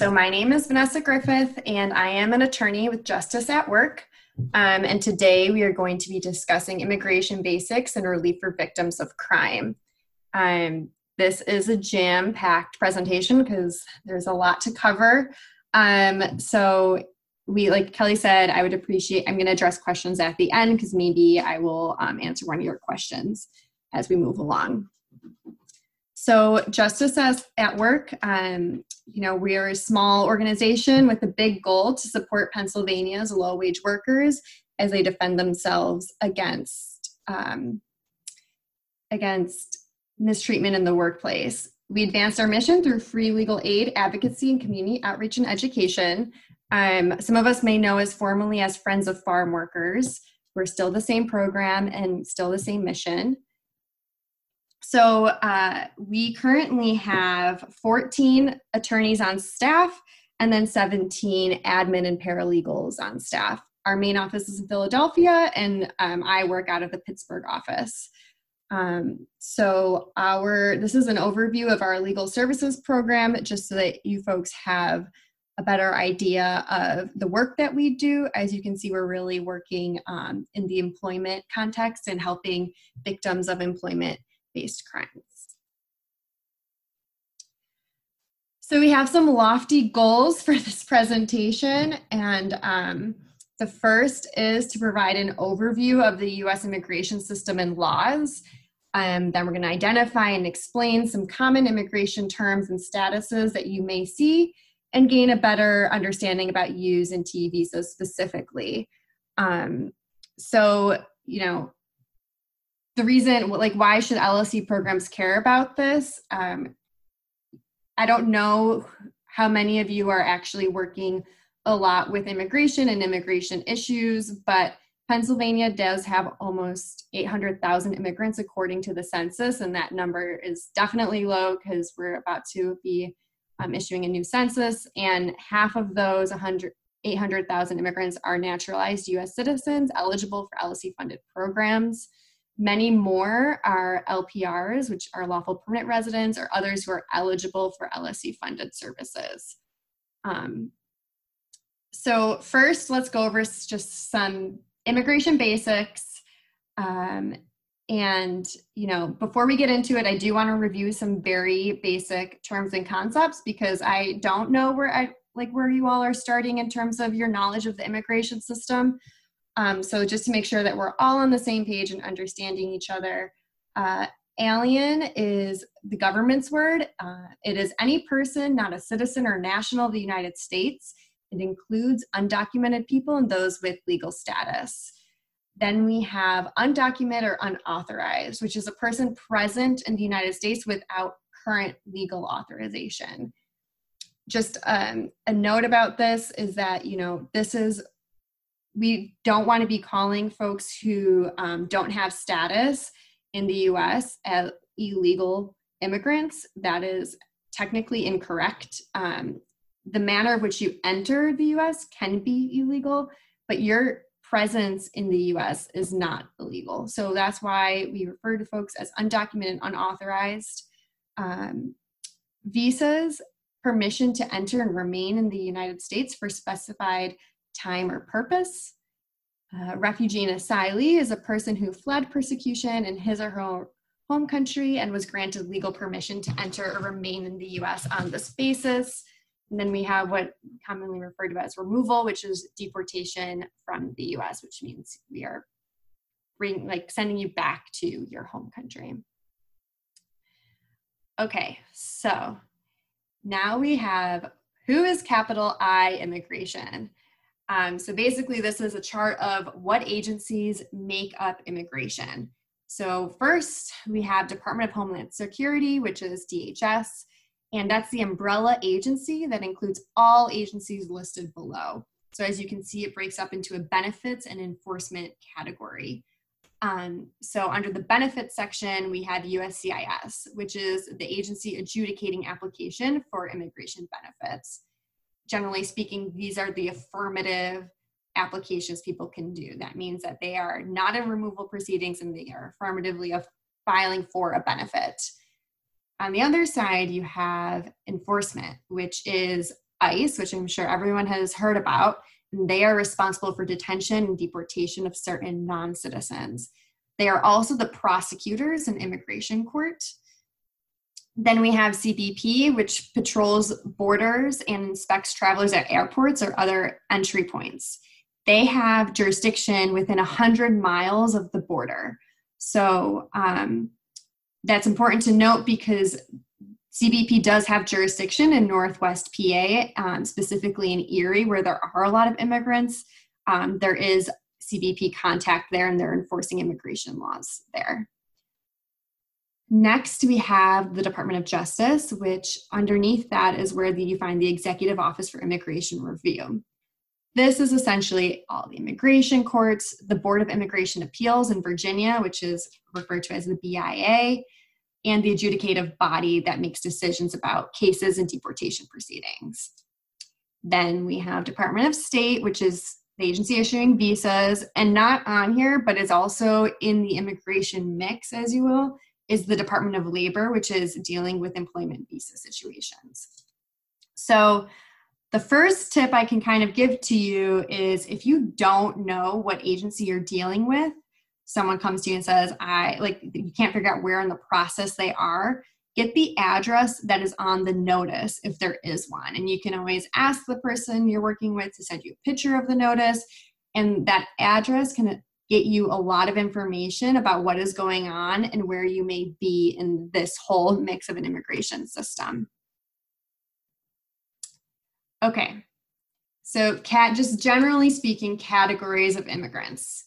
So, my name is Vanessa Griffith, and I am an attorney with Justice at Work. Um, and today we are going to be discussing immigration basics and relief for victims of crime. Um, this is a jam packed presentation because there's a lot to cover. Um, so, we, like Kelly said, I would appreciate, I'm going to address questions at the end because maybe I will um, answer one of your questions as we move along. So, Justice at Work, um, you know, we are a small organization with a big goal to support Pennsylvania's low wage workers as they defend themselves against um, against mistreatment in the workplace. We advance our mission through free legal aid, advocacy, and community outreach and education. Um, some of us may know us formally as Friends of Farm Workers. We're still the same program and still the same mission. So uh, we currently have 14 attorneys on staff and then 17 admin and paralegals on staff. Our main office is in Philadelphia, and um, I work out of the Pittsburgh office. Um, so our this is an overview of our legal services program, just so that you folks have a better idea of the work that we do. As you can see, we're really working um, in the employment context and helping victims of employment based crimes. So we have some lofty goals for this presentation and um, the first is to provide an overview of the US immigration system and laws. Um, then we're going to identify and explain some common immigration terms and statuses that you may see and gain a better understanding about U's and T visas specifically. Um, so, you know, the reason like why should LSC programs care about this? Um, I don't know how many of you are actually working a lot with immigration and immigration issues, but Pennsylvania does have almost 800,000 immigrants according to the census, and that number is definitely low because we're about to be um, issuing a new census, and half of those 100, 800,000 immigrants are naturalized US citizens eligible for LSC funded programs. Many more are LPRs, which are lawful permanent residents, or others who are eligible for LSC funded services. Um, so, first, let's go over just some immigration basics. Um, and, you know, before we get into it, I do want to review some very basic terms and concepts because I don't know where I like where you all are starting in terms of your knowledge of the immigration system. Um, so just to make sure that we're all on the same page and understanding each other, uh, alien is the government's word. Uh, it is any person, not a citizen or national of the United States. It includes undocumented people and those with legal status. Then we have undocumented or unauthorized, which is a person present in the United States without current legal authorization. Just um, a note about this is that, you know, this is we don't want to be calling folks who um, don't have status in the US as illegal immigrants. That is technically incorrect. Um, the manner of which you enter the US can be illegal, but your presence in the US is not illegal. So that's why we refer to folks as undocumented, unauthorized. Um, visas, permission to enter and remain in the United States for specified time, or purpose. Uh, refugee and asylee is a person who fled persecution in his or her home country and was granted legal permission to enter or remain in the US on this basis. And then we have what commonly referred to as removal, which is deportation from the US, which means we are bring, like sending you back to your home country. Okay, so now we have who is capital I immigration? Um, so basically, this is a chart of what agencies make up immigration. So first, we have Department of Homeland Security, which is DHS, and that's the umbrella agency that includes all agencies listed below. So as you can see, it breaks up into a benefits and enforcement category. Um, so under the benefits section, we have USCIS, which is the agency adjudicating application for immigration benefits generally speaking, these are the affirmative applications people can do. That means that they are not in removal proceedings and they are affirmatively filing for a benefit. On the other side, you have enforcement, which is ICE, which I'm sure everyone has heard about. And they are responsible for detention and deportation of certain non citizens. They are also the prosecutors in immigration court. Then we have CBP, which patrols borders and inspects travelers at airports or other entry points. They have jurisdiction within 100 miles of the border. So um, that's important to note because CBP does have jurisdiction in Northwest PA, um, specifically in Erie, where there are a lot of immigrants. Um, there is CBP contact there and they're enforcing immigration laws there. Next, we have the Department of Justice, which underneath that is where you find the Executive Office for Immigration Review. This is essentially all the immigration courts, the Board of Immigration Appeals in Virginia, which is referred to as the BIA, and the adjudicative body that makes decisions about cases and deportation proceedings. Then we have Department of State, which is the agency issuing visas, and not on here, but is also in the immigration mix, as you will, is the Department of Labor, which is dealing with employment visa situations. So, the first tip I can kind of give to you is if you don't know what agency you're dealing with, someone comes to you and says, I like, you can't figure out where in the process they are, get the address that is on the notice if there is one. And you can always ask the person you're working with to send you a picture of the notice. And that address can get you a lot of information about what is going on and where you may be in this whole mix of an immigration system. Okay, so cat just generally speaking, categories of immigrants.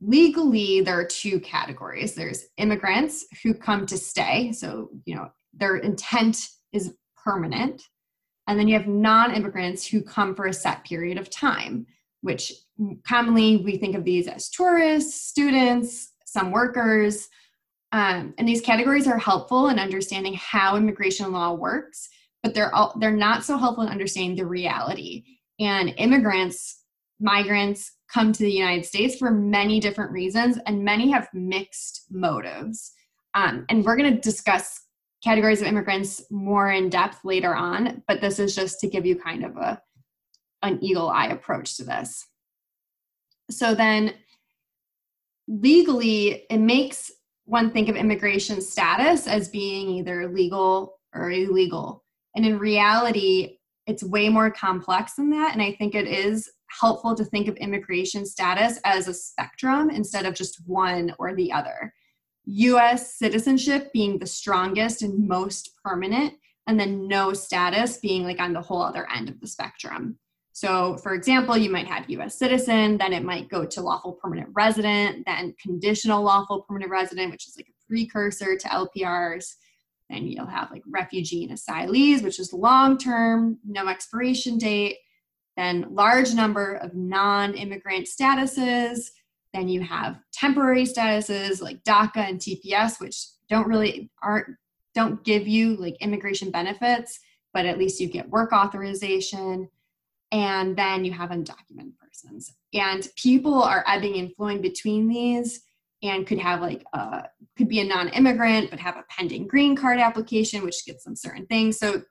Legally there are two categories. There's immigrants who come to stay so you know their intent is permanent and then you have non-immigrants who come for a set period of time which commonly we think of these as tourists students some workers um, and these categories are helpful in understanding how immigration law works but they're all, they're not so helpful in understanding the reality and immigrants migrants come to the United States for many different reasons, and many have mixed motives. Um, and we're going to discuss categories of immigrants more in depth later on, but this is just to give you kind of a an eagle eye approach to this. So then legally it makes one think of immigration status as being either legal or illegal. And in reality, it's way more complex than that. And I think it is helpful to think of immigration status as a spectrum instead of just one or the other. US citizenship being the strongest and most permanent, and then no status being like on the whole other end of the spectrum. So, for example, you might have US citizen, then it might go to lawful permanent resident, then conditional lawful permanent resident, which is like a precursor to LPRs. Then you'll have like refugee and asylees, which is long term, no expiration date. Then large number of non-immigrant statuses. Then you have temporary statuses like daca and tps which don't really aren't don't give you like immigration benefits but at least you get work authorization and then you have undocumented persons. And people are ebbing and flowing between these and could have like a could be a non-immigrant but have a pending green card application which gets them certain things. So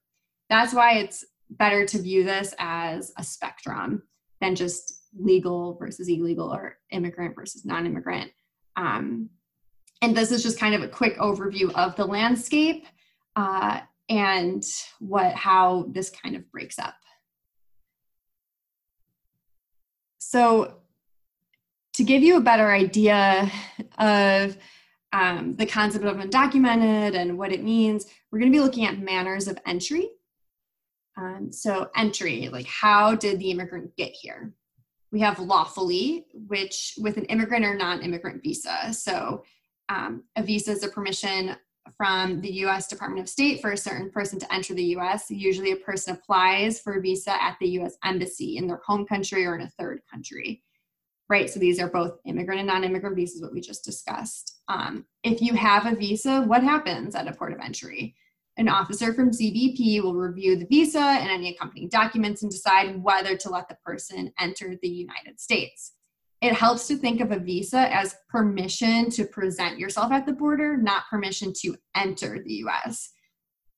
that's why it's better to view this as a spectrum than just legal versus illegal or immigrant versus non-immigrant. Um, and this is just kind of a quick overview of the landscape uh, and what how this kind of breaks up so to give you a better idea of um, the concept of undocumented and what it means we're going to be looking at manners of entry um, so entry, like how did the immigrant get here? We have lawfully, which with an immigrant or non-immigrant visa. So um, a visa is a permission from the US Department of State for a certain person to enter the US. Usually a person applies for a visa at the US Embassy in their home country or in a third country. Right, so these are both immigrant and non-immigrant visas, what we just discussed. Um, if you have a visa, what happens at a port of entry? An officer from CBP will review the visa and any accompanying documents and decide whether to let the person enter the United States. It helps to think of a visa as permission to present yourself at the border, not permission to enter the US.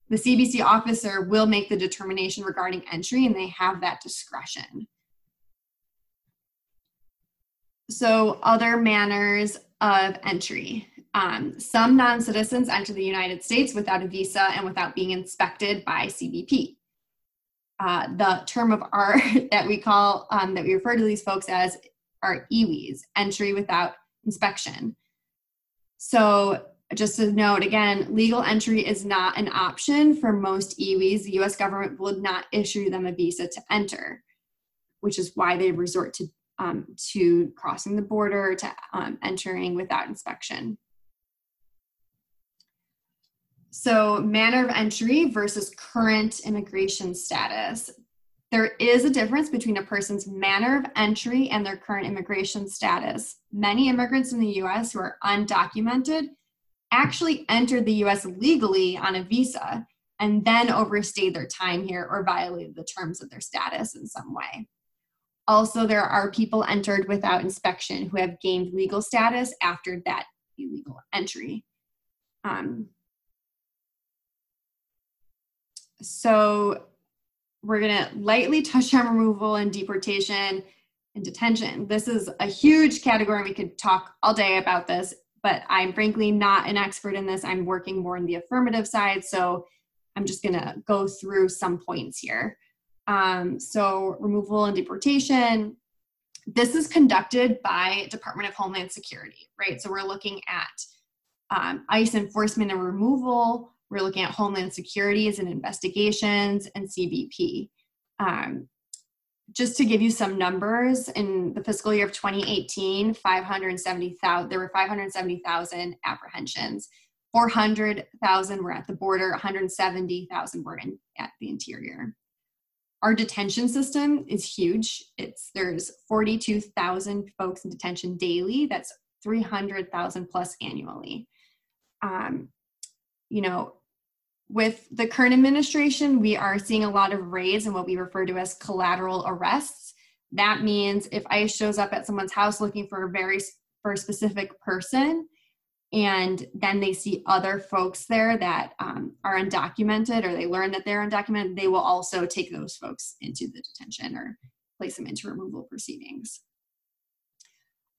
the CBP officer will make the determination regarding entry and they have that discretion. So, other manners of entry. Um, some non citizens enter the United States without a visa and without being inspected by CBP. Uh, the term of art that we call, um, that we refer to these folks as are EWIs, entry without inspection. So, just to note again, legal entry is not an option for most EWIs. The US government would not issue them a visa to enter, which is why they resort to, um, to crossing the border, to um, entering without inspection. So, manner of entry versus current immigration status. There is a difference between a person's manner of entry and their current immigration status. Many immigrants in the US who are undocumented actually entered the US legally on a visa and then overstayed their time here or violated the terms of their status in some way. Also, there are people entered without inspection who have gained legal status after that illegal entry. Um, so we're going to lightly touch on removal and deportation and detention. This is a huge category. We could talk all day about this, but I'm frankly not an expert in this. I'm working more on the affirmative side. So I'm just going to go through some points here. Um, so, removal and deportation. This is conducted by Department of Homeland Security, right? So we're looking at um, ICE enforcement and removal, we're looking at Homeland Securities and investigations and CBP. Um, just to give you some numbers, in the fiscal year of 2018, 570,000 there were 570,000 apprehensions. 400,000 were at the border, 170,000 were in at the interior. Our detention system is huge. It's there's 42,000 folks in detention daily. That's 300,000 plus annually. Um, you know, with the current administration, we are seeing a lot of raids and what we refer to as collateral arrests. That means if ICE shows up at someone's house looking for a very for a specific person, and then they see other folks there that um, are undocumented, or they learn that they're undocumented, they will also take those folks into the detention or place them into removal proceedings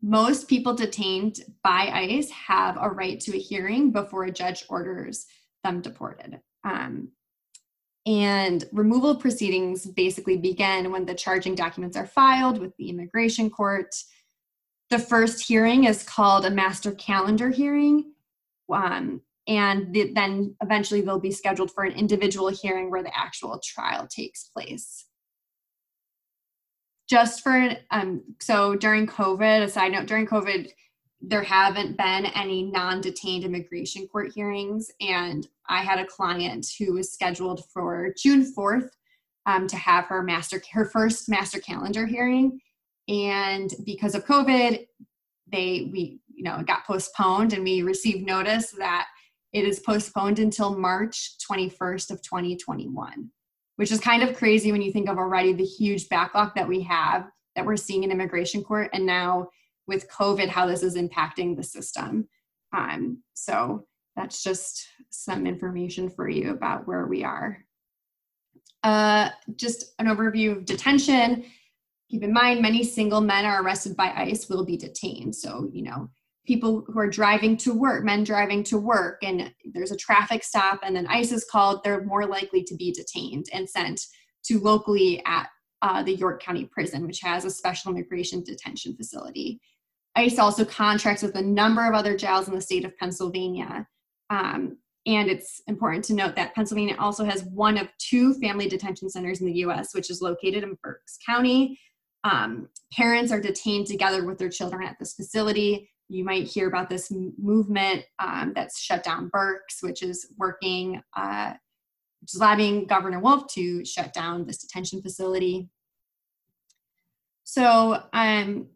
most people detained by ICE have a right to a hearing before a judge orders them deported. Um, and removal proceedings basically begin when the charging documents are filed with the immigration court. The first hearing is called a master calendar hearing. Um, and the, then eventually they'll be scheduled for an individual hearing where the actual trial takes place just for um so during covid a side note during covid there haven't been any non-detained immigration court hearings. And i had a client who was scheduled for june 4th um, to have her master her first master calendar hearing. And because of covid they we you know it got postponed and we received notice that it is postponed until march 21st of 2021 which is kind of crazy when you think of already the huge backlog that we have that we're seeing in immigration court and now with covid how this is impacting the system. Um, so that's just some information for you about where we are. Uh, just an overview of detention. Keep in mind many single men are arrested by ice will be detained. So you know people who are driving to work, men driving to work, and there's a traffic stop, and then ICE is called, they're more likely to be detained and sent to locally at uh, the York County Prison, which has a special immigration detention facility. ICE also contracts with a number of other jails in the state of Pennsylvania. Um, and it's important to note that Pennsylvania also has one of two family detention centers in the US, which is located in Berks County. Um, parents are detained together with their children at this facility you might hear about this movement um, that's shut down Berks, which is working, uh, which is lobbying Governor Wolf to shut down this detention facility. So, um,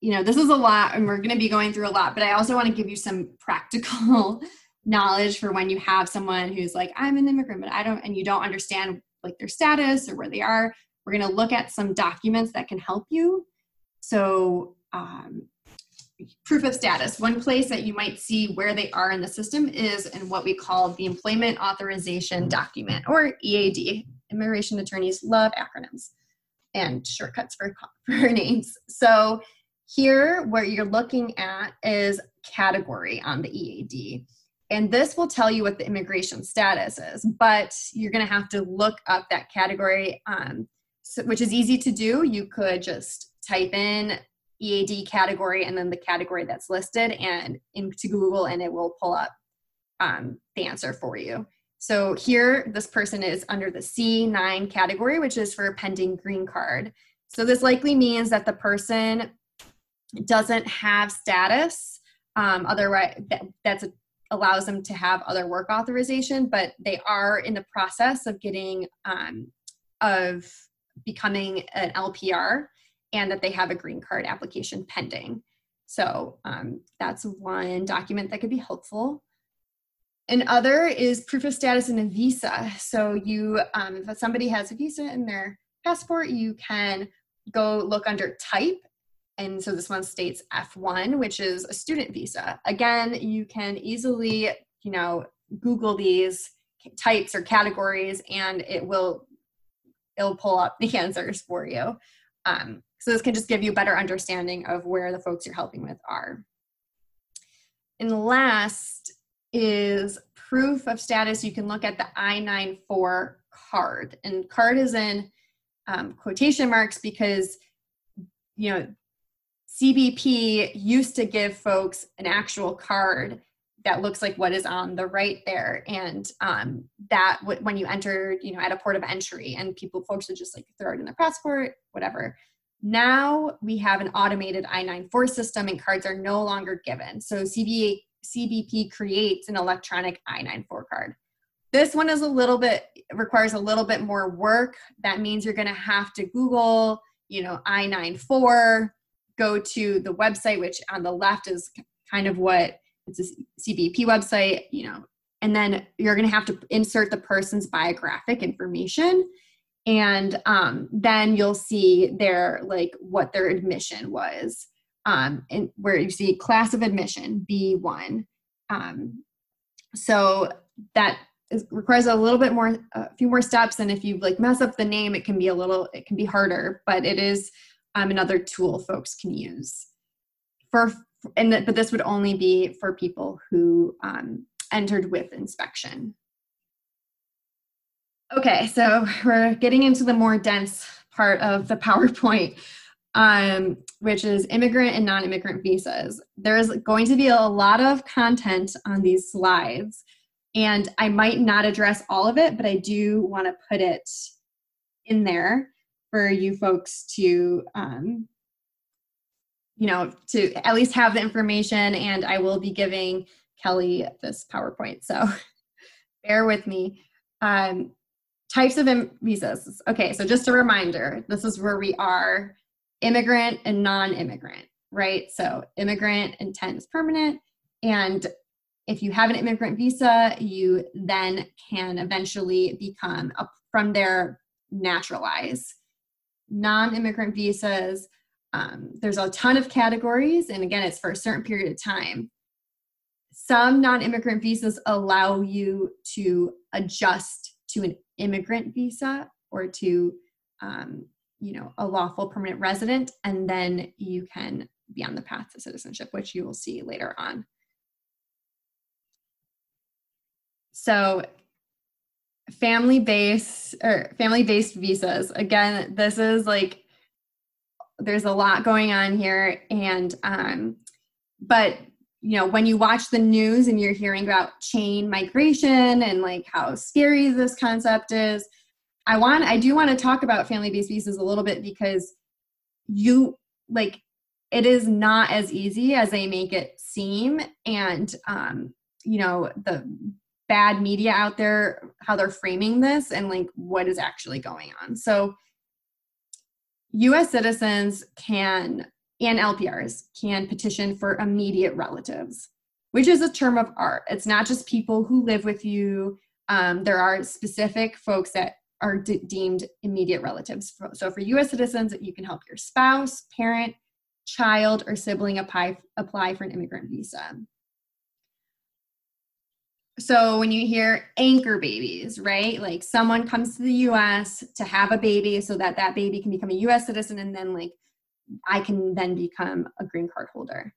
you know, this is a lot, and we're going to be going through a lot, but I also want to give you some practical knowledge for when you have someone who's like, I'm an immigrant, but I don't, and you don't understand like their status or where they are. We're going to look at some documents that can help you. So, um, proof of status. One place that you might see where they are in the system is in what we call the Employment Authorization Document, or EAD. Immigration attorneys love acronyms and shortcuts for, for names. So here, what you're looking at is category on the EAD. And this will tell you what the immigration status is, but you're going to have to look up that category, um, so, which is easy to do. You could just type in EAD category and then the category that's listed and into Google, and it will pull up um, the answer for you. So here, this person is under the C9 category, which is for pending green card. So this likely means that the person doesn't have status. Um, otherwise, that, that's a, allows them to have other work authorization, but they are in the process of getting um, of becoming an LPR and that they have a green card application pending. So um, that's one document that could be helpful. An other is proof of status in a visa. So you, um, if somebody has a visa in their passport, you can go look under type. And so this one states F1, which is a student visa. Again, you can easily, you know, Google these types or categories and it will it'll pull up the answers for you. Um, so this can just give you a better understanding of where the folks you're helping with are. And last is proof of status. You can look at the I-94 card. And card is in um, quotation marks because, you know, CBP used to give folks an actual card that looks like what is on the right there. And um, that w- when you enter you know at a port of entry and people folks would just like throw it in their passport whatever. Now we have an automated i94 system and cards are no longer given. So CBA, cbp creates an electronic i94 card. This one is a little bit requires a little bit more work. That means you're going to have to google you know i94 go to the website which on the left is kind of what it's a CBP website, you know, and then you're going to have to insert the person's biographic information. And um, then you'll see their like what their admission was um, and where you see class of admission b1 um, so that is, requires a little bit more a few more steps and if you like mess up the name it can be a little it can be harder but it is um, another tool folks can use. For and that, but this would only be for people who um, entered with inspection. Okay, so we're getting into the more dense part of the PowerPoint, um, which is immigrant and non-immigrant visas. There's going to be a lot of content on these slides, and I might not address all of it, but I do want to put it in there for you folks to um, you know, to at least have the information and I will be giving Kelly this PowerPoint. So bear with me. Um, types of visas. Okay, so just a reminder, this is where we are immigrant and non-immigrant, right? So immigrant intent is permanent and if you have an immigrant visa, you then can eventually become up from there naturalize. Non-immigrant visas um, there's a ton of categories, and again, it's for a certain period of time. Some non immigrant visas allow you to adjust to an immigrant visa or to, um, you know, a lawful permanent resident, and then you can be on the path to citizenship, which you will see later on. So family based or family based visas again this is like there's a lot going on here. And um but you know when you watch the news and you're hearing about chain migration and like how scary this concept is i want i do want to talk about family based visas a little bit because you like it is not as easy as they make it seem. And um you know the bad media out there how they're framing this and like what is actually going on. So US citizens can, and LPRs, can petition for immediate relatives, which is a term of art. It's not just people who live with you. Um, there are specific folks that are de- deemed immediate relatives. So for US citizens, you can help your spouse, parent, child or sibling apply, apply for an immigrant visa. So when you hear anchor babies, right? Like someone comes to the US to have a baby so that that baby can become a US citizen and then like I can then become a green card holder.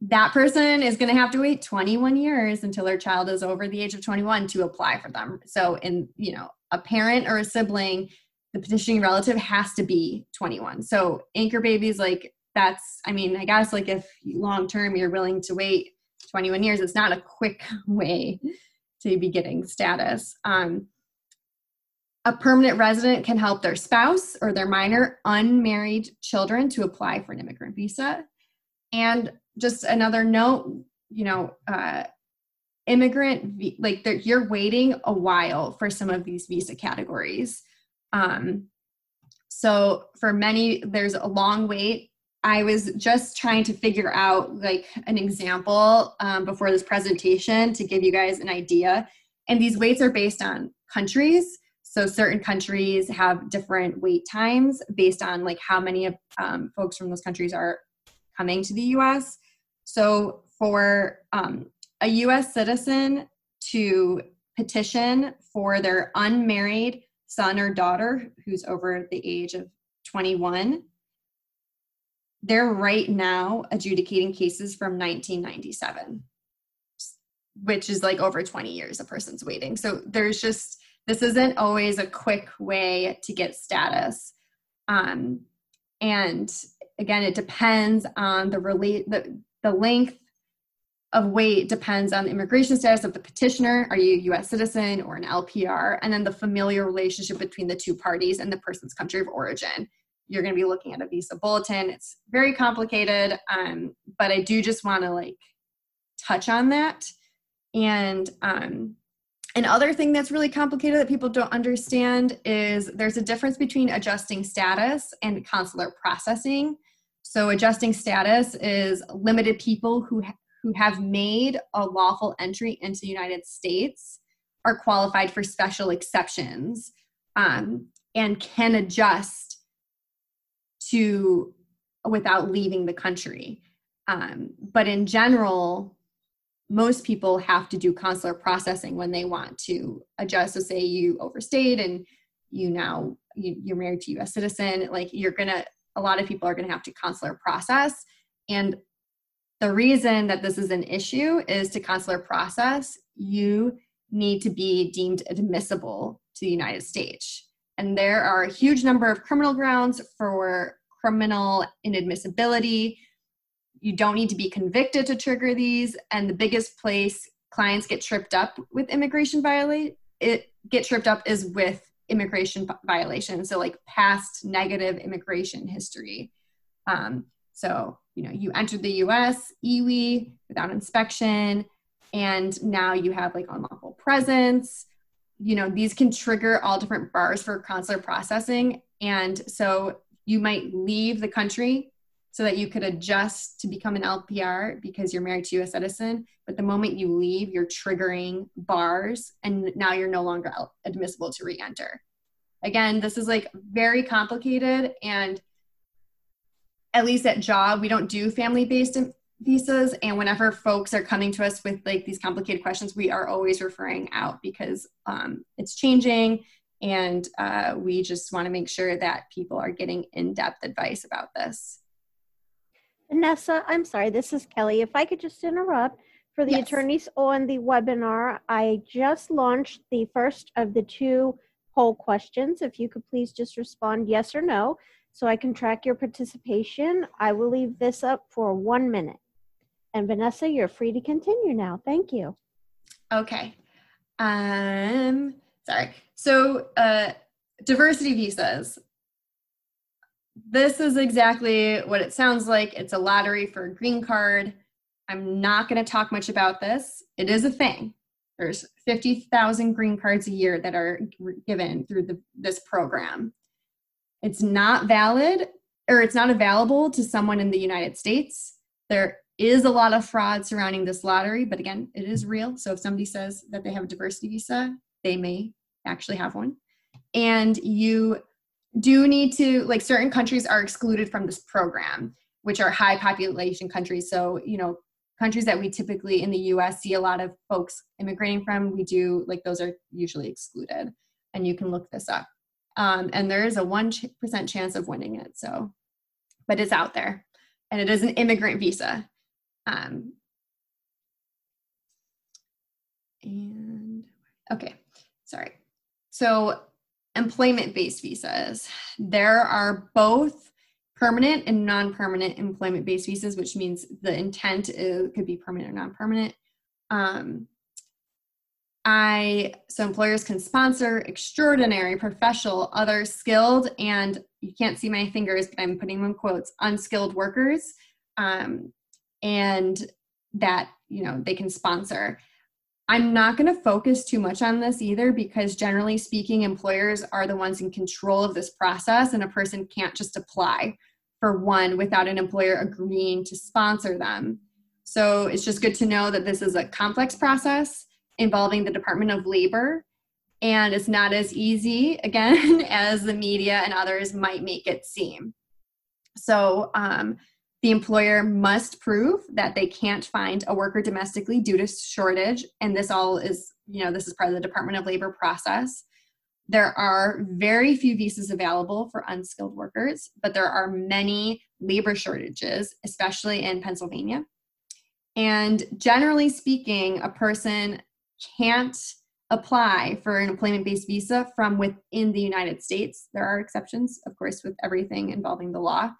That person is going to have to wait 21 years until their child is over the age of 21 to apply for them. So in, you know, a parent or a sibling, the petitioning relative has to be 21. So anchor babies like that's I mean, I guess like if long term you're willing to wait 21 years, it's not a quick way to be getting status. Um, a permanent resident can help their spouse or their minor unmarried children to apply for an immigrant visa. And just another note, you know, uh, immigrant like you're waiting a while for some of these visa categories. Um, so for many, there's a long wait I was just trying to figure out like an example um, before this presentation to give you guys an idea. And these weights are based on countries. So certain countries have different wait times based on like how many um, folks from those countries are coming to the U.S. So for um, a U.S. citizen to petition for their unmarried son or daughter who's over the age of 21 they're right now adjudicating cases from 1997 which is like over 20 years a person's waiting. So there's just this isn't always a quick way to get status. Um, and again it depends on the relate the, the length of wait depends on the immigration status of the petitioner. Are you a us citizen or an lpr and then the familial relationship between the two parties and the person's country of origin you're going to be looking at a visa bulletin. It's very complicated, um, but I do just want to like touch on that. And um, another thing that's really complicated that people don't understand is there's a difference between adjusting status and consular processing. So adjusting status is limited people who ha- who have made a lawful entry into the United States are qualified for special exceptions um, and can adjust to without leaving the country. Um, but in general, most people have to do consular processing when they want to adjust. So, say you overstayed and you now you, you're married to a U.S. citizen, like you're gonna. A lot of people are gonna have to consular process, and the reason that this is an issue is to consular process. You need to be deemed admissible to the United States. And there are a huge number of criminal grounds for criminal inadmissibility. You don't need to be convicted to trigger these. And the biggest place clients get tripped up with immigration violate it get tripped up is with immigration violations. So like past negative immigration history. Um, so you know you entered the U.S. EWI without inspection, and now you have like unlawful presence you know these can trigger all different bars for consular processing and so you might leave the country so that you could adjust to become an LPR because you're married to a US citizen. But the moment you leave, you're triggering bars, and now you're no longer admissible to re enter. Again, this is like very complicated, and at least at job, we don't do family based visas and whenever folks are coming to us with like these complicated questions we are always referring out because um, it's changing and uh, we just want to make sure that people are getting in-depth advice about this. Vanessa i'm sorry this is kelly. If i could just interrupt for the yes. attorneys on the webinar i just launched the first of the two poll questions. If you could please just respond yes or no so i can track your participation. I will leave this up for one minute and Vanessa, you're free to continue now. Thank you. Okay. Um, sorry. So, uh, diversity visas. This is exactly what it sounds like. It's a lottery for a green card. I'm not going to talk much about this. It is a thing. There's 50,000 green cards a year that are given through the, this program. It's not valid or it's not available to someone in the United States. There is a lot of fraud surrounding this lottery, but again, it is real. So if somebody says that they have a diversity visa, they may actually have one. And you do need to like certain countries are excluded from this program which are high population countries. So you know countries that we typically in the us see a lot of folks immigrating from we do like those are usually excluded. And you can look this up. Um, and there is a 1% chance of winning it so. But it's out there. And it is an immigrant visa um, and okay sorry so employment based visas. There are both permanent and non permanent employment based visas, which means the intent is, could be permanent or non permanent. Um, I so employers can sponsor extraordinary, professional, other skilled, and you can't see my fingers, but I'm putting them in quotes, unskilled workers, um, and that you know they can sponsor. I'm not going to focus too much on this either because generally speaking, employers are the ones in control of this process, and a person can't just apply for one without an employer agreeing to sponsor them. So it's just good to know that this is a complex process involving the Department of Labor, and it's not as easy, again, as the media and others might make it seem. So, um, the employer must prove that they can't find a worker domestically due to shortage, and this all is, you know, this is part of the Department of Labor process. There are very few visas available for unskilled workers, but there are many labor shortages, especially in Pennsylvania. And generally speaking, a person can't apply for an employment based visa from within the United States. There are exceptions, of course, with everything involving the law.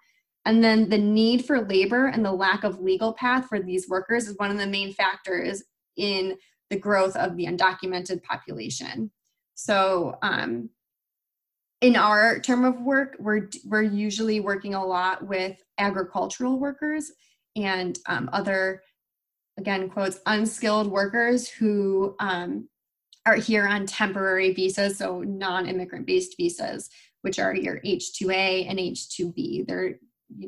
And then the need for labor and the lack of legal path for these workers is one of the main factors in the growth of the undocumented population. So, um, in our term of work, we're we're usually working a lot with agricultural workers and um, other, again quotes, unskilled workers who um, are here on temporary visas, so non-immigrant based visas, which are your H2A and H2B. They're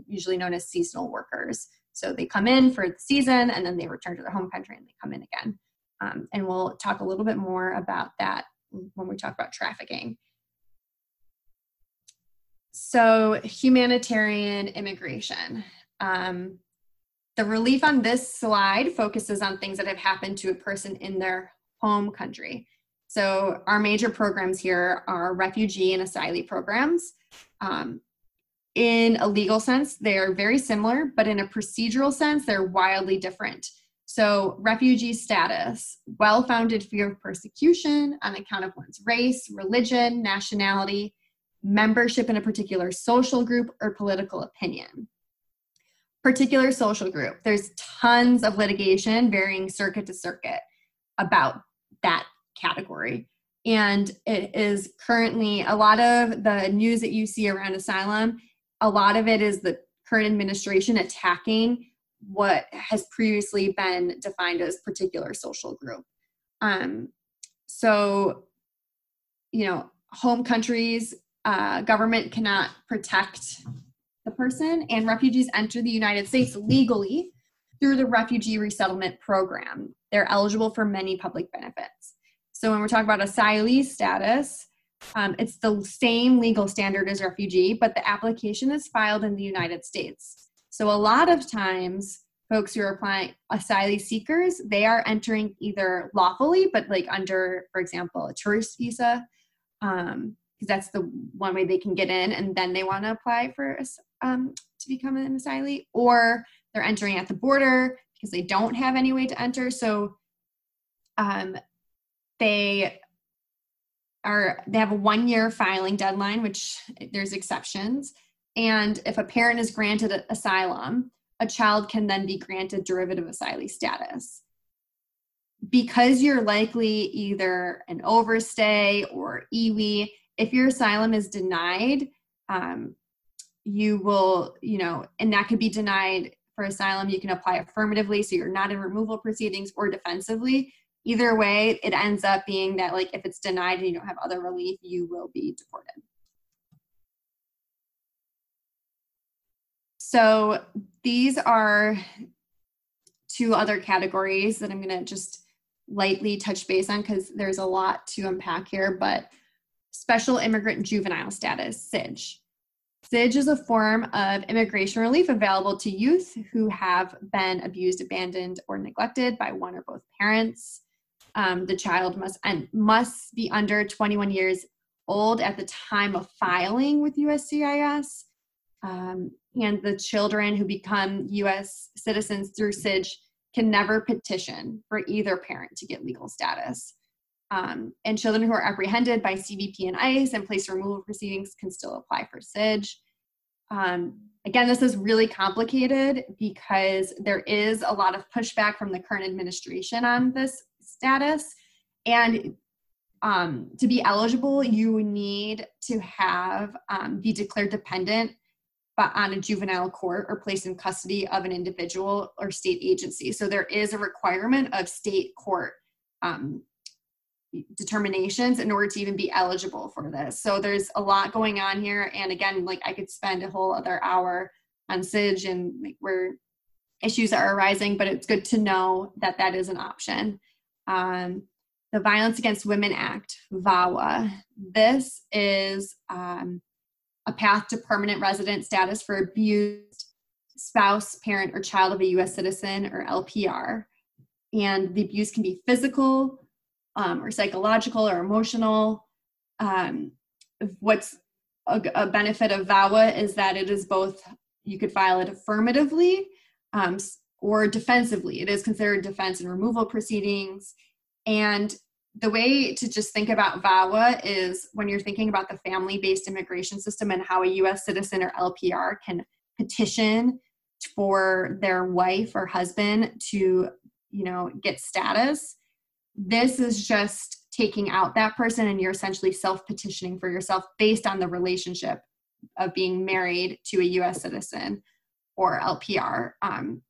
usually known as seasonal workers. So they come in for the season and then they return to their home country and they come in again. Um, and we'll talk a little bit more about that when we talk about trafficking. So, humanitarian immigration. Um, the relief on this slide focuses on things that have happened to a person in their home country. So, our major programs here are refugee and asylee programs. Um, in a legal sense, they are very similar, but in a procedural sense, they're wildly different. So, refugee status, well founded fear of persecution on account of one's race, religion, nationality, membership in a particular social group, or political opinion. Particular social group, there's tons of litigation varying circuit to circuit about that category. And it is currently a lot of the news that you see around asylum a lot of it is the current administration attacking what has previously been defined as particular social group. Um, so, you know, home countries, uh, government cannot protect the person, and refugees enter the United States legally through the Refugee Resettlement Program. They're eligible for many public benefits. So, when we're talking about asylee status, um, it's the same legal standard as refugee, but the application is filed in the United States. So a lot of times, folks who are applying asylum seekers, they are entering either lawfully, but like under, for example, a tourist visa, because um, that's the one way they can get in, and then they want to apply for um, to become an asylee, or they're entering at the border because they don't have any way to enter. So um, they are they have a one year filing deadline, which there's exceptions. And if a parent is granted asylum, a child can then be granted derivative asylee status. Because you're likely either an overstay or EWI, if your asylum is denied, um, you will, you know, and that could be denied for asylum. You can apply affirmatively, so you're not in removal proceedings or defensively either way, it ends up being that like if it's denied and you don't have other relief, you will be deported. So these are two other categories that I'm going to just lightly touch base on because there's a lot to unpack here. But special immigrant juvenile status, SIJ. SIJ is a form of immigration relief available to youth who have been abused, abandoned, or neglected by one or both parents. Um, the child must and must be under 21 years old at the time of filing with USCIS. Um, and the children who become US citizens through SIJ can never petition for either parent to get legal status. Um, and children who are apprehended by CBP and ICE and placed removal proceedings can still apply for SIJ. Um, again, this is really complicated because there is a lot of pushback from the current administration on this status. And um, to be eligible, you need to have um, be declared dependent but on a juvenile court or placed in custody of an individual or state agency. So there is a requirement of state court um, determinations in order to even be eligible for this. So there's a lot going on here. And again, like I could spend a whole other hour on SIJ and like where issues are arising, but it's good to know that that is an option. Um, the Violence Against Women Act, VAWA. This is um, a path to permanent resident status for abused spouse, parent, or child of a U.S. citizen or LPR. And the abuse can be physical, um, or psychological or emotional. Um, what's a, a, benefit of VAWA is that it is both, you could file it affirmatively um, or defensively. It is considered defense and removal proceedings. And the way to just think about VAWA is when you're thinking about the family based immigration system and how a US citizen or LPR can petition for their wife or husband to you know get status this is just taking out that person and you're essentially self petitioning for yourself based on the relationship of being married to a US citizen or LPR. Um,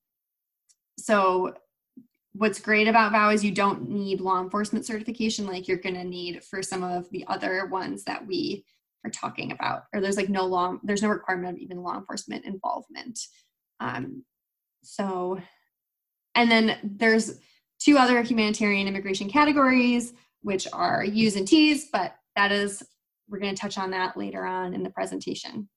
so, what's great about VAWA is you don't need law enforcement certification like you're going to need for some of the other ones that we are talking about. Or there's like no law, there's no requirement of even law enforcement involvement. Um, so, and then there's two other humanitarian immigration categories, which are U's and T's, but that is, we're going to touch on that later on in the presentation.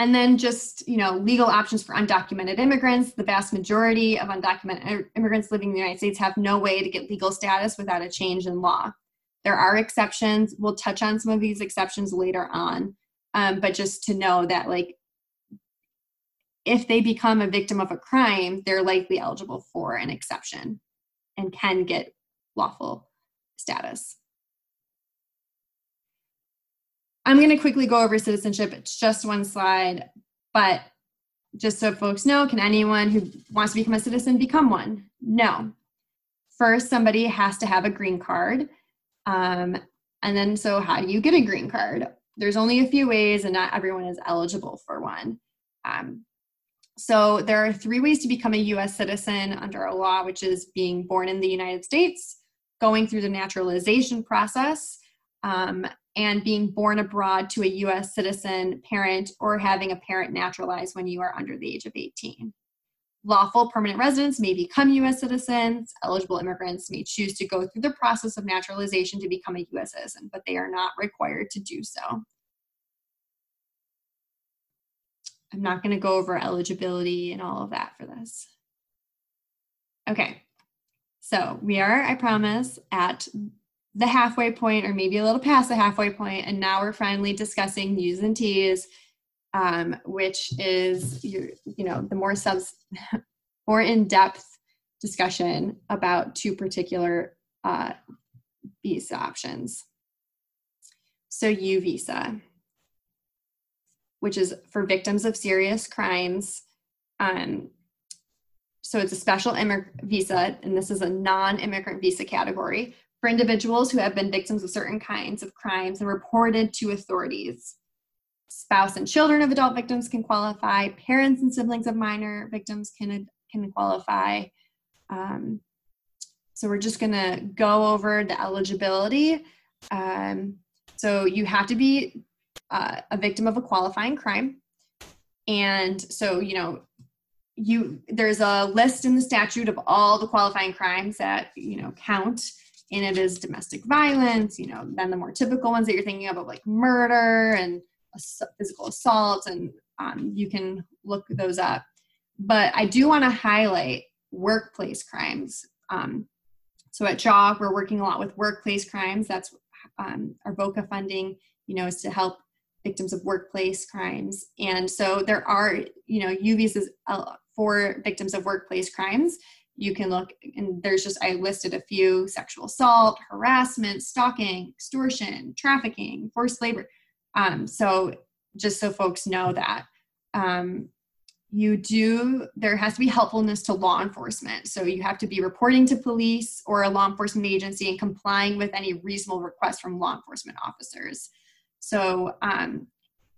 And then just, you know, legal options for undocumented immigrants. The vast majority of undocumented immigrants living in the United States have no way to get legal status without a change in law. There are exceptions. We'll touch on some of these exceptions later on. Um, but just to know that, like, if they become a victim of a crime, they're likely eligible for an exception and can get lawful status. I'm going to quickly go over citizenship. It's just one slide, but just so folks know, can anyone who wants to become a citizen become one? No. First, somebody has to have a green card. Um, and then, so how do you get a green card? There's only a few ways, and not everyone is eligible for one. Um, so there are three ways to become a US citizen under a law, which is being born in the United States, going through the naturalization process, um, and being born abroad to a US citizen parent or having a parent naturalized when you are under the age of 18. Lawful permanent residents may become US citizens. Eligible immigrants may choose to go through the process of naturalization to become a US citizen, but they are not required to do so. I'm not going to go over eligibility and all of that for this. Okay, so we are, I promise, at the halfway point or maybe a little past the halfway point, and now we're finally discussing U's and T's, um, which is you, you know the more subs, more in-depth discussion about two particular uh, visa options. So U visa which is for victims of serious crimes. Um, so it's a special immig- visa, and this is a non immigrant visa category for individuals who have been victims of certain kinds of crimes and reported to authorities. Spouse and children of adult victims can qualify, parents and siblings of minor victims can, can qualify. Um, so we're just to go over the eligibility. Um, so you have to be uh, a victim of a qualifying crime. And so, you know, you there's a list in the statute of all the qualifying crimes that you know count and it is domestic violence, you know, then the more typical ones that you're thinking of, like murder and physical assault, and um, you can look those up. But I do want to highlight workplace crimes. Um, so at JAWG, we're working a lot with workplace crimes. That's um, our VOCA funding, you know, is to help victims of workplace crimes. And so there are, you know, U visas uh, for victims of workplace crimes. You can look, and there's just, I listed a few sexual assault, harassment, stalking, extortion, trafficking, forced labor. Um, so just so folks know that. Um, you do there has to be helpfulness to law enforcement so you have to be reporting to police or a law enforcement agency and complying with any reasonable requests from law enforcement officers so um,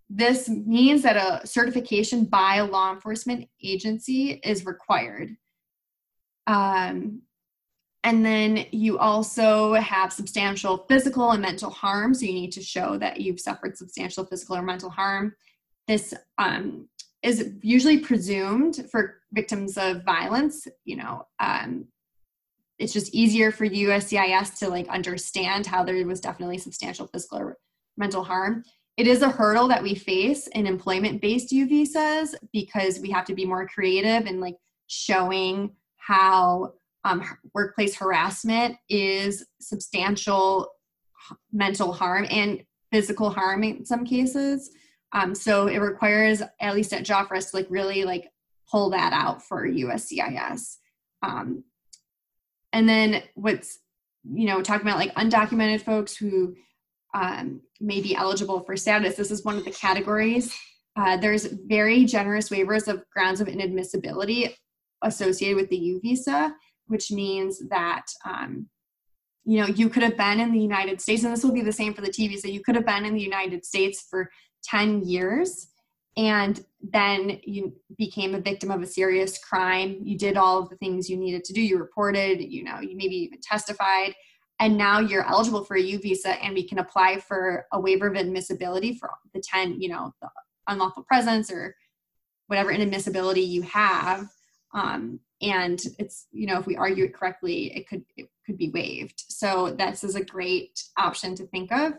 this means that a certification by a law enforcement agency is required um, and then you also have substantial physical and mental harm. So you need to show that you've suffered substantial physical or mental harm. This um, is usually presumed for victims of violence you know um, it's just easier for uscis to like understand how there was definitely substantial physical or mental harm. It is a hurdle that we face in employment based u visas because we have to be more creative and like showing how um, workplace harassment is substantial mental harm and physical harm in some cases um, so it requires, at least at JAWG, for us to like really like pull that out for USCIS. Um, and then what's, you know, talking about like undocumented folks who um, may be eligible for status, this is one of the categories. Uh, there's very generous waivers of grounds of inadmissibility associated with the U visa, which means that um, you know you could have been in the United States, and this will be the same for the T visa. You could have been in the United States for 10 years and then you became a victim of a serious crime you did all of the things you needed to do you reported you know you maybe even testified and now you're eligible for a u visa and we can apply for a waiver of admissibility for the 10 you know the unlawful presence or whatever inadmissibility you have um, and it's you know if we argue it correctly it could it could be waived. So this is a great option to think of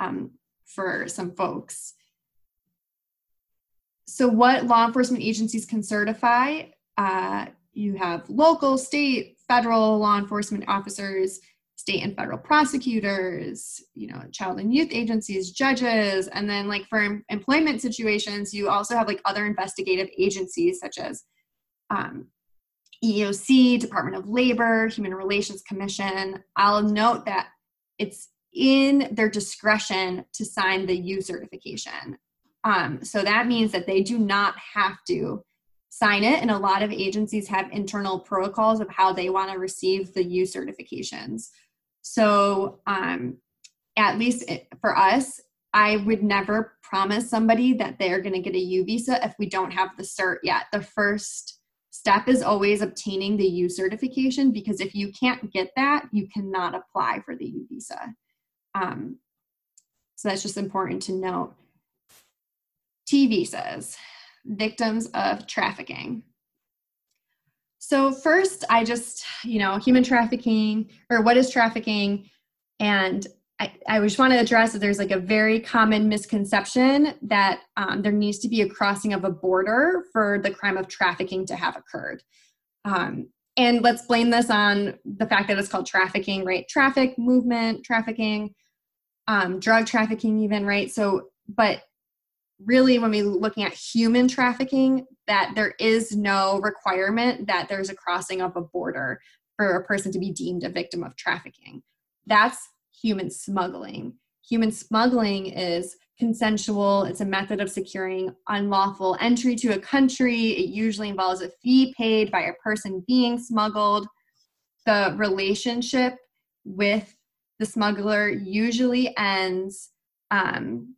um, for some folks. So what law enforcement agencies can certify? Uh, you have local state federal law enforcement officers state and federal prosecutors you know child and youth agencies judges and then like for employment situations you also have like other investigative agencies such as um, eeoc department of labor human relations commission i'll note that it's in their discretion to sign the u certification um, so that means that they do not have to sign it. And a lot of agencies have internal protocols of how they want to receive the U certifications. So, um, at least for us, I would never promise somebody that they're going to get a U visa if we don't have the cert yet. The first step is always obtaining the U certification because if you can't get that, you cannot apply for the U visa. Um, so that's just important to note. T visas, victims of trafficking. So, first, I just, you know, human trafficking or what is trafficking? And I, I just want to address that there's like a very common misconception that um, there needs to be a crossing of a border for the crime of trafficking to have occurred. Um, and let's blame this on the fact that it's called trafficking, right? Traffic, movement, trafficking, um, drug trafficking, even, right? So, but really when we're looking at human trafficking that there is no requirement that there's a crossing of a border for a person to be deemed a victim of trafficking that's human smuggling human smuggling is consensual it's a method of securing unlawful entry to a country it usually involves a fee paid by a person being smuggled the relationship with the smuggler usually ends um,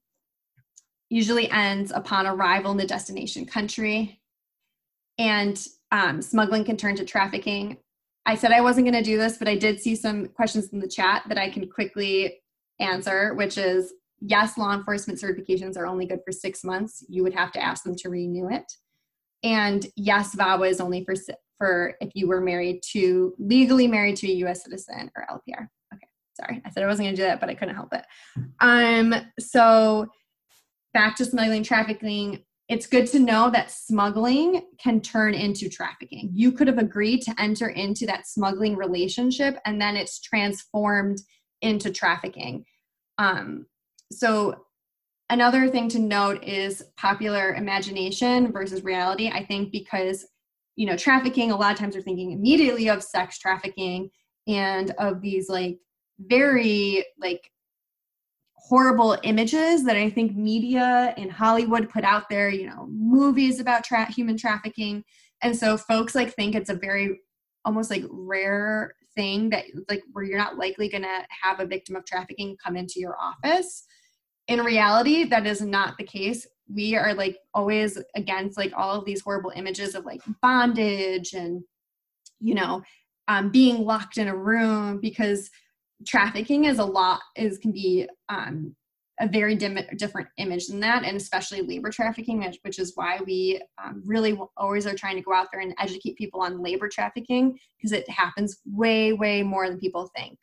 usually ends upon arrival in the destination country. And um, smuggling can turn to trafficking. I said I wasn't going to do this, but I did see some questions in the chat that I can quickly answer, which is yes, law enforcement certifications are only good for six months. You would have to ask them to renew it. And yes, VAWA is only for, for if you were married to, legally married to a US citizen or LPR. Okay. Sorry, I said I wasn't going to do that, but I couldn't help it. Um, so back to smuggling trafficking. It's good to know that smuggling can turn into trafficking. You could have agreed to enter into that smuggling relationship and then it's transformed into trafficking. Um, so another thing to note is popular imagination versus reality. I think because you know trafficking, a lot of times we're thinking immediately of sex trafficking and of these like very like horrible images that I think media in Hollywood put out there, you know, movies about tra- human trafficking. And so folks like think it's a very almost like rare thing that like where you're not likely going to have a victim of trafficking come into your office. In reality, that is not the case. We are like always against like all of these horrible images of like bondage and you know um, being locked in a room because trafficking is a lot is can be um, a very dim, different image than that and especially labor trafficking which, is why we um, really always are trying to go out there and educate people on labor trafficking because it happens way way more than people think.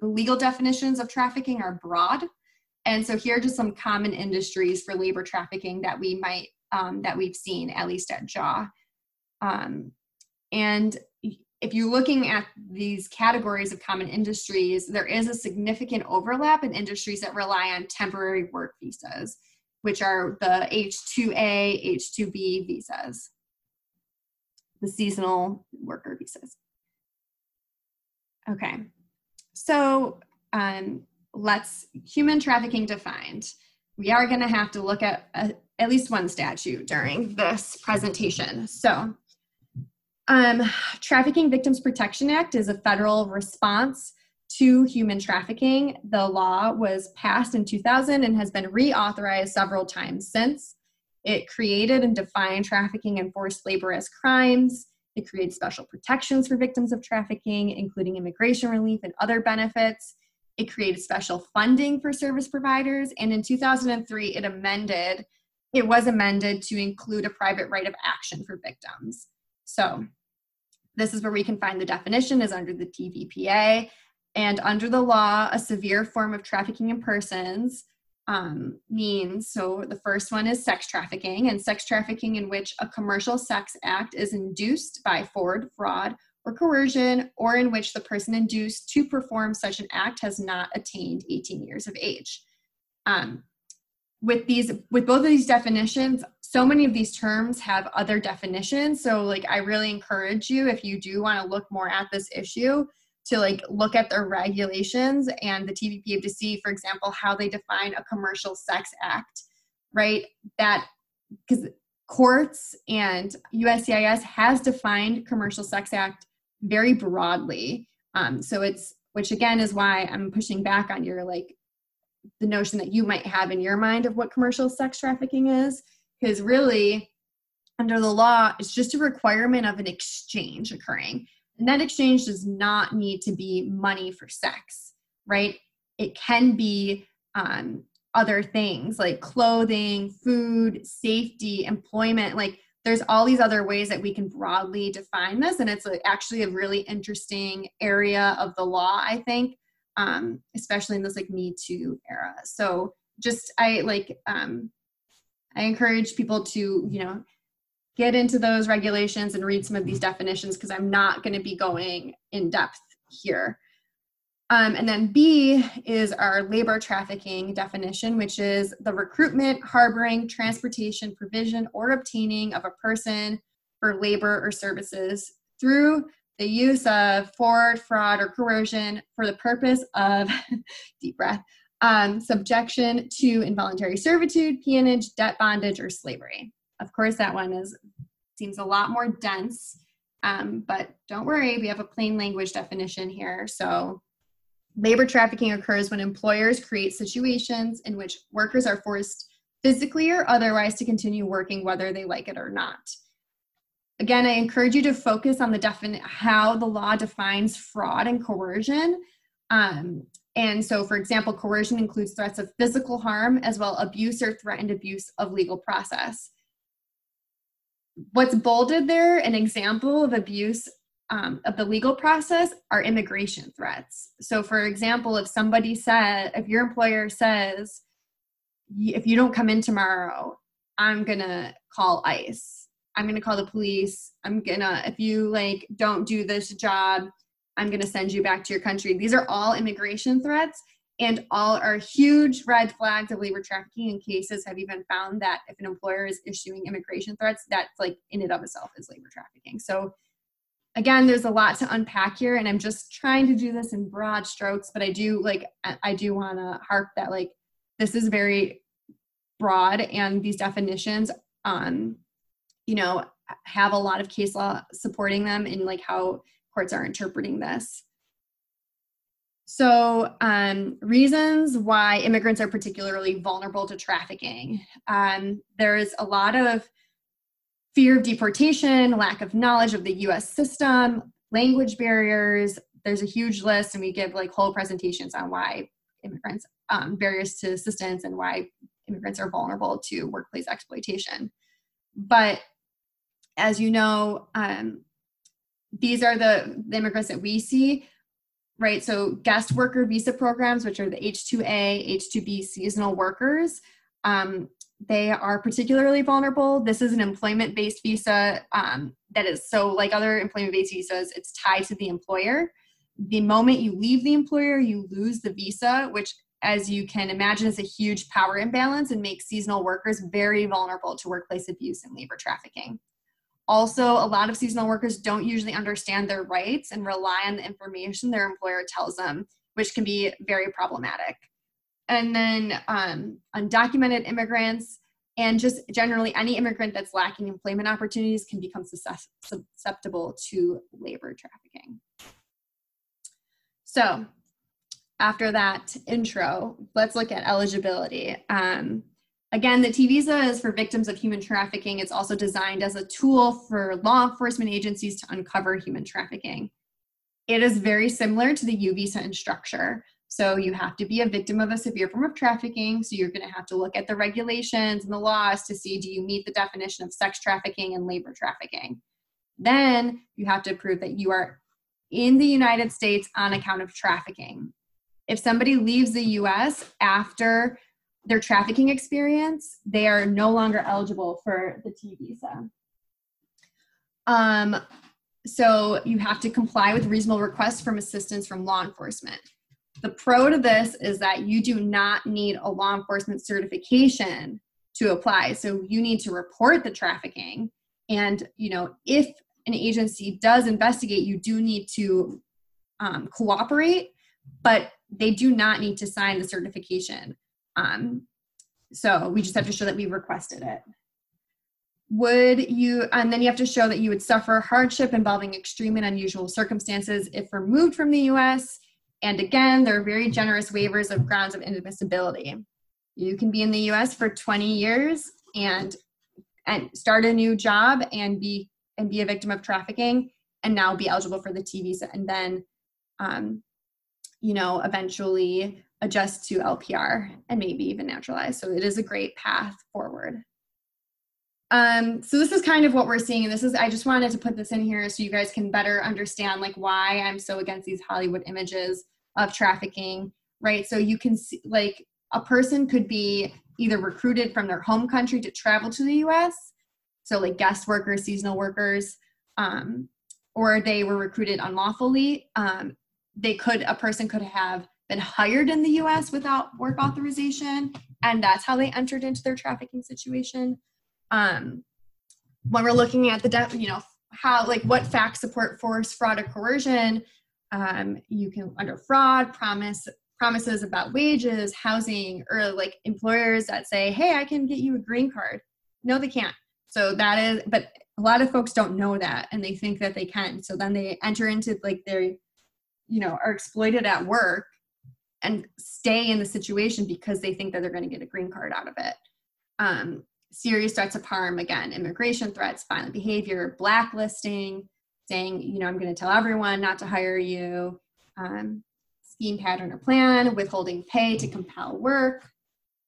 The legal definitions of trafficking are broad and so here are just some common industries for labor trafficking that we might um, that we've seen at least at jaw. Um, and if you're looking at these categories of common industries, there is a significant overlap in industries that rely on temporary work visas, which are the H2A, H2B visas, the seasonal worker visas. Okay, so um, let's human trafficking defined. We are going to have to look at a, at least one statute during this presentation. So um, Trafficking Victims Protection Act is a federal response to human trafficking. The law was passed in 2000 and has been reauthorized several times since. It created and defined trafficking and forced labor as crimes. It created special protections for victims of trafficking, including immigration relief and other benefits. It created special funding for service providers. And in 2003, it amended, it was amended to include a private right of action for victims. So this is where we can find the definition is under the TVPA. And under the law, a severe form of trafficking in persons um, means so the first one is sex trafficking, and sex trafficking in which a commercial sex act is induced by forward fraud or coercion, or in which the person induced to perform such an act has not attained 18 years of age. Um, with these with both of these definitions so many of these terms have other definitions. So like i really encourage you if you do want to look more at this issue to like look at their regulations and the tvpa to see for example how they define a commercial sex act right? That because courts and uscis has defined commercial sex act very broadly. Um, so it's which again is why i'm pushing back on your like the notion that you might have in your mind of what commercial sex trafficking is because really under the law it's just a requirement of an exchange occurring. And that exchange does not need to be money for sex right? It can be um, other things like clothing food safety employment like there's all these other ways that we can broadly define this and it's actually a really interesting area of the law i think um, especially in this like Me Too era. So just I like um, I encourage people to you know get into those regulations and read some of these definitions because I'm not going to be going in depth here. Um, and then B is our labor trafficking definition, which is the recruitment, harboring, transportation, provision, or obtaining of a person for labor or services through the use of forward fraud or coercion for the purpose of deep breath um, subjection to involuntary servitude peonage debt bondage or slavery. Of course that one is seems a lot more dense um, but don't worry we have a plain language definition here. So labor trafficking occurs when employers create situations in which workers are forced physically or otherwise to continue working whether they like it or not Again, I encourage you to focus on the how the law defines fraud and coercion. Um, and so, for example, coercion includes threats of physical harm as well abuse or threatened abuse of legal process. What's bolded there, an example of abuse um, of the legal process are immigration threats. So, for example, if somebody said, if your employer says, if you don't come in tomorrow, I'm gonna call ICE. I'm gonna call the police. I'm gonna, if you like don't do this job, I'm gonna send you back to your country. These are all immigration threats and all are huge red flags of labor trafficking and cases have even found that if an employer is issuing immigration threats that's like in and of itself is labor trafficking so again there's a lot to unpack here and i'm just trying to do this in broad strokes but i do like i do want to harp that like this is very broad and these definitions um you know have a lot of case law supporting them in like how courts are interpreting this so, um, reasons why immigrants are particularly vulnerable to trafficking. Um, there's a lot of fear of deportation, lack of knowledge of the US system, language barriers. There's a huge list, and we give like whole presentations on why immigrants, um, barriers to assistance, and why immigrants are vulnerable to workplace exploitation. But as you know, um, these are the, the immigrants that we see right? So guest worker visa programs, which are the H2A, H2B seasonal workers, um, they are particularly vulnerable. This is an employment-based visa um, that is so like other employment-based visas, it's tied to the employer. The moment you leave the employer, you lose the visa, which as you can imagine is a huge power imbalance and makes seasonal workers very vulnerable to workplace abuse and labor trafficking. Also, a lot of seasonal workers don't usually understand their rights and rely on the information their employer tells them, which can be very problematic. And then um, undocumented immigrants and just generally any immigrant that's lacking employment opportunities can become susceptible to labor trafficking. So, after that intro, let's look at eligibility. Um, Again, the T visa is for victims of human trafficking. It's also designed as a tool for law enforcement agencies to uncover human trafficking. It is very similar to the U visa in structure. So you have to be a victim of a severe form of trafficking. So you're going to have to look at the regulations and the laws to see do you meet the definition of sex trafficking and labor trafficking. Then you have to prove that you are in the United States on account of trafficking. If somebody leaves the US after their trafficking experience, they are no longer eligible for the T visa. Um, so you have to comply with reasonable requests from assistance from law enforcement. The pro to this is that you do not need a law enforcement certification to apply. So you need to report the trafficking. And, you know, if an agency does investigate, you do need to um, cooperate, but they do not need to sign the certification. Um, so we just have to show that we requested it. Would you, and then you have to show that you would suffer hardship involving extreme and unusual circumstances if removed from the US. And again, there are very generous waivers of grounds of inadmissibility. You can be in the US for 20 years and and start a new job and be and be a victim of trafficking and now be eligible for the T visa and then um, you know eventually adjust to LPR and maybe even naturalize. So it is a great path forward. Um, so this is kind of what we're seeing. And this is, I just wanted to put this in here so you guys can better understand like why I'm so against these Hollywood images of trafficking, right? So you can see like a person could be either recruited from their home country to travel to the US. So like guest workers, seasonal workers, um, or they were recruited unlawfully. Um, they could, a person could have been hired in the US without work authorization, and that's how they entered into their trafficking situation. Um, when we're looking at the, you know, how, like, what facts support force, fraud, or coercion, um, you can, under fraud, promise promises about wages, housing, or like employers that say, hey, I can get you a green card. No, they can't. So that is, but a lot of folks don't know that and they think that they can. So then they enter into like their, you know, are exploited at work and stay in the situation because they think that they're going to get a green card out of it. Um, serious threats of harm, again, immigration threats, violent behavior, blacklisting, saying, you know, I'm going to tell everyone not to hire you, um, scheme, pattern, or plan, withholding pay to compel work,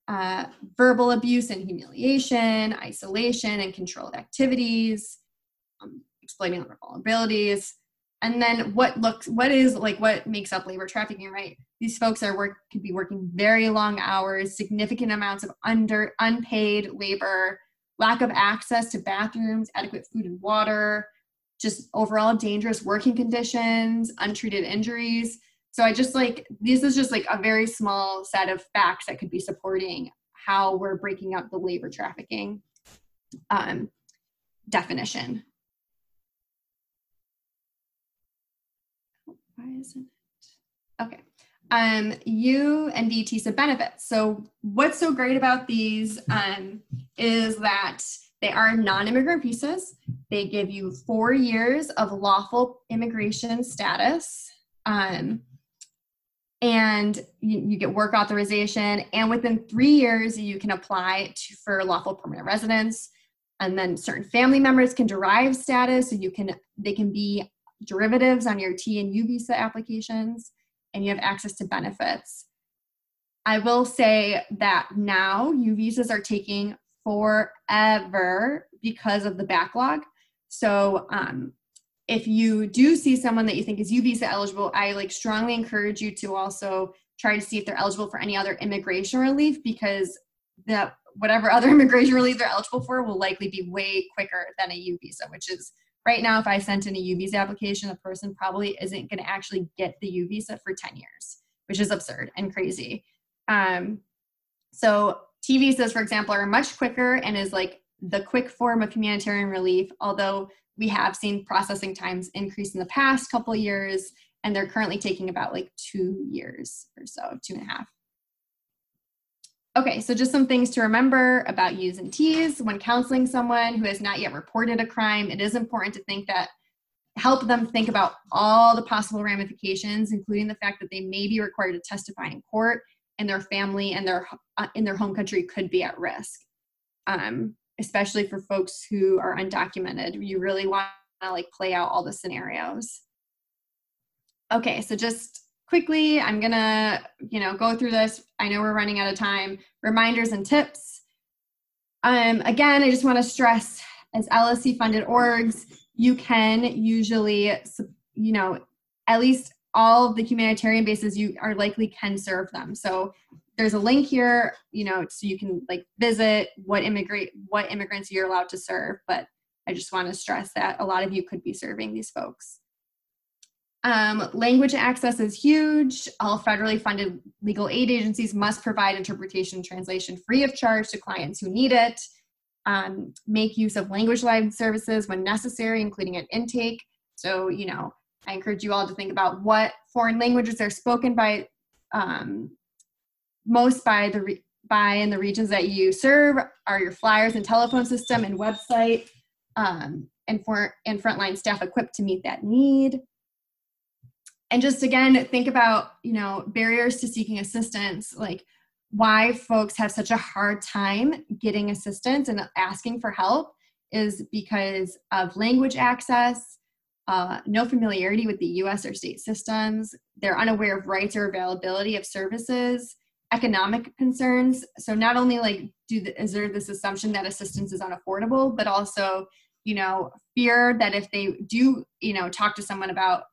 uh, verbal abuse and humiliation, isolation and controlled activities, um, exploiting vulnerabilities, and then what looks what is like what makes up labor trafficking right? These folks are work could be working very long hours significant amounts of under unpaid labor lack of access to bathrooms adequate food and water just overall dangerous working conditions untreated injuries. So i just like this is just like a very small set of facts that could be supporting how we're breaking up the labor trafficking um, definition why isn't it? Okay. Um, U and T visa benefits. So what's so great about these um, is that they are non-immigrant visas. They give you four years of lawful immigration status. Um, and you, you, get work authorization and within three years you can apply to, for lawful permanent residence and then certain family members can derive status so you can they can be derivatives on your T and U visa applications, and you have access to benefits. I will say that now U visas are taking forever because of the backlog. So um, if you do see someone that you think is U visa eligible, I like strongly encourage you to also try to see if they're eligible for any other immigration relief because the whatever other immigration relief they're eligible for will likely be way quicker than a U visa, which is right now if i sent in a u visa application the person probably isn't going to actually get the u visa for 10 years which is absurd and crazy. Um, so t visas for example are much quicker and is like the quick form of humanitarian relief although we have seen processing times increase in the past couple years and they're currently taking about like two years or so two and a half Okay, so just some things to remember about U's and T's. When counseling someone who has not yet reported a crime, it is important to think that help them think about all the possible ramifications, including the fact that they may be required to testify in court and their family and their uh, in their home country could be at risk. Um, especially for folks who are undocumented, you really want to like play out all the scenarios. Okay, so just quickly i'm gonna you know go through this. I know we're running out of time. Reminders and tips. Um, again i just want to stress as lsc funded orgs you can usually you know at least all of the humanitarian bases you are likely can serve them. So there's a link here you know so you can like visit what immigrant what immigrants you're allowed to serve but i just want to stress that a lot of you could be serving these folks um, language access is huge. All federally funded legal aid agencies must provide interpretation and translation free of charge to clients who need it. Um, make use of language line services when necessary, including at intake. So, you know, I encourage you all to think about what foreign languages are spoken by um, most by the re- by in the regions that you serve are your flyers and telephone system and website um, and for and frontline staff equipped to meet that need and just again think about you know barriers to seeking assistance like why folks have such a hard time getting assistance and asking for help is because of language access uh, no familiarity with the us or state systems they're unaware of rights or availability of services economic concerns. So not only like do the, is there this assumption that assistance is unaffordable but also you know fear that if they do you know talk to someone about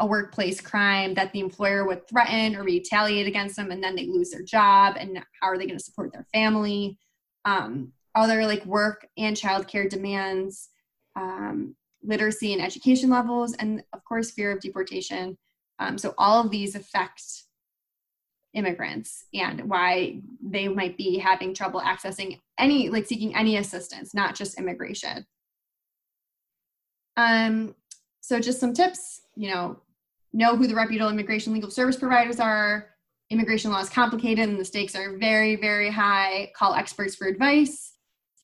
a workplace crime that the employer would threaten or retaliate against them and then they lose their job and how are they going to support their family? Um, other like work and childcare demands um, literacy and education levels and of course fear of deportation. Um, so all of these affect immigrants and why they might be having trouble accessing any like seeking any assistance not just immigration. Um so just some tips you know know who the reputable immigration legal service providers are. Immigration law is complicated and the stakes are very, very high. Call experts for advice.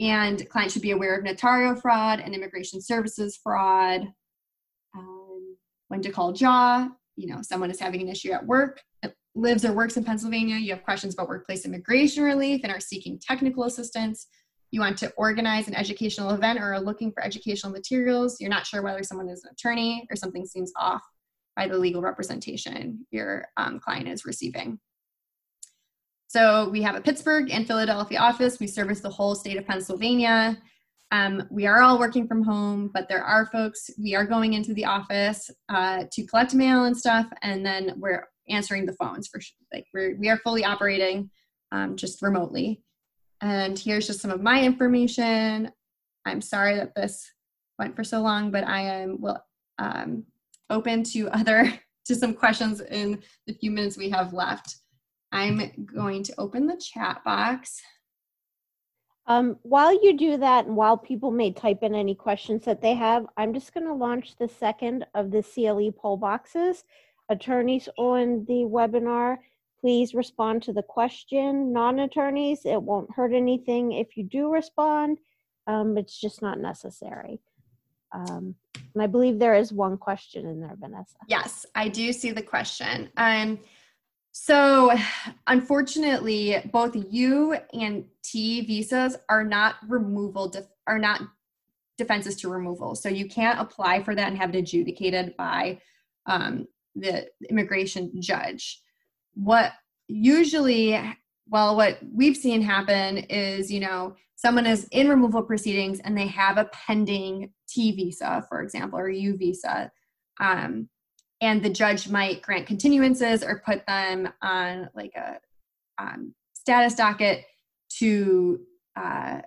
And clients should be aware of notario fraud and immigration services fraud. Um, when to call JAW, you know, someone is having an issue at work, lives or works in Pennsylvania, you have questions about workplace immigration relief and are seeking technical assistance. You want to organize an educational event or are looking for educational materials. You're not sure whether someone is an attorney or something seems off by the legal representation your um, client is receiving. So we have a Pittsburgh and Philadelphia office. We service the whole state of Pennsylvania. Um, we are all working from home, but there are folks, we are going into the office uh, to collect mail and stuff, and then we're answering the phones for like we're, we are fully operating um, just remotely. And here's just some of my information. I'm sorry that this went for so long, but I am well um, open to other to some questions in the few minutes we have left. I'm going to open the chat box. Um, while you do that, and while people may type in any questions that they have, I'm just going to launch the second of the CLE poll boxes. Attorneys on the webinar, please respond to the question. Non-attorneys, it won't hurt anything if you do respond. Um, it's just not necessary. Um, and I believe there is one question in there, Vanessa. Yes, I do see the question. Um, so, unfortunately, both U and T visas are not removal def- are not defenses to removal. So you can't apply for that and have it adjudicated by um, the immigration judge. What usually, well, what we've seen happen is, you know, someone is in removal proceedings and they have a pending T visa, for example, or U visa. Um, and the judge might grant continuances or put them on like a um, status docket to uh,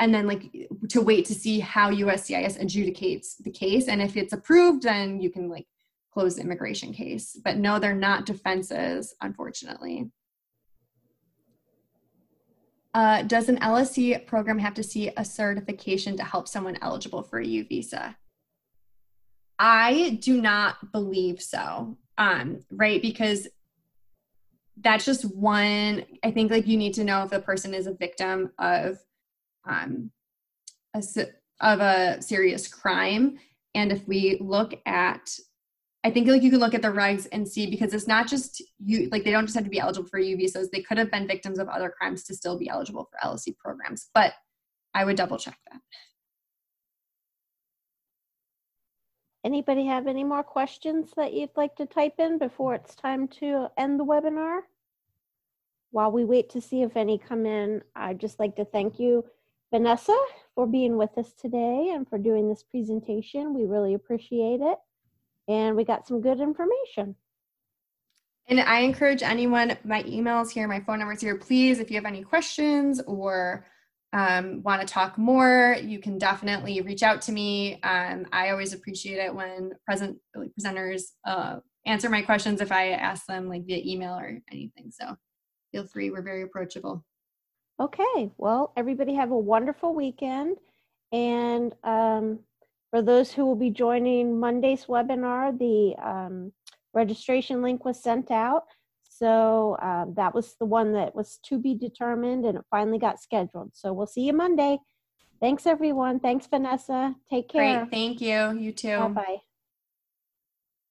and then like to wait to see how USCIS adjudicates the case. And if it's approved then you can like close the immigration case. But no they're not defenses unfortunately uh, does an LSC program have to see a certification to help someone eligible for a U visa I do not believe so. Um, right? Because that's just one, I think like you need to know if the person is a victim of um a, of a serious crime. And if we look at I think like you can look at the regs and see because it's not just you like they don't just have to be eligible for U visas. They could have been victims of other crimes to still be eligible for LSC programs. But I would double check that. Anybody have any more questions that you'd like to type in before it's time to end the webinar? While we wait to see if any come in, I'd just like to thank you, Vanessa, for being with us today and for doing this presentation. We really appreciate it. And we got some good information. And I encourage anyone, my email's here, my phone number's here. Please, if you have any questions or um, want to talk more, you can definitely reach out to me. Um, I always appreciate it when present like, presenters uh, answer my questions if I ask them like via email or anything. So feel free. We're very approachable. Okay. Well, everybody have a wonderful weekend. And um, for those who will be joining Monday's webinar, the um, registration link was sent out. So um, that was the one that was to be determined and it finally got scheduled. So we'll see you Monday. Thanks, everyone. Thanks, Vanessa. Take care. Great. Thank you. You too. Bye bye.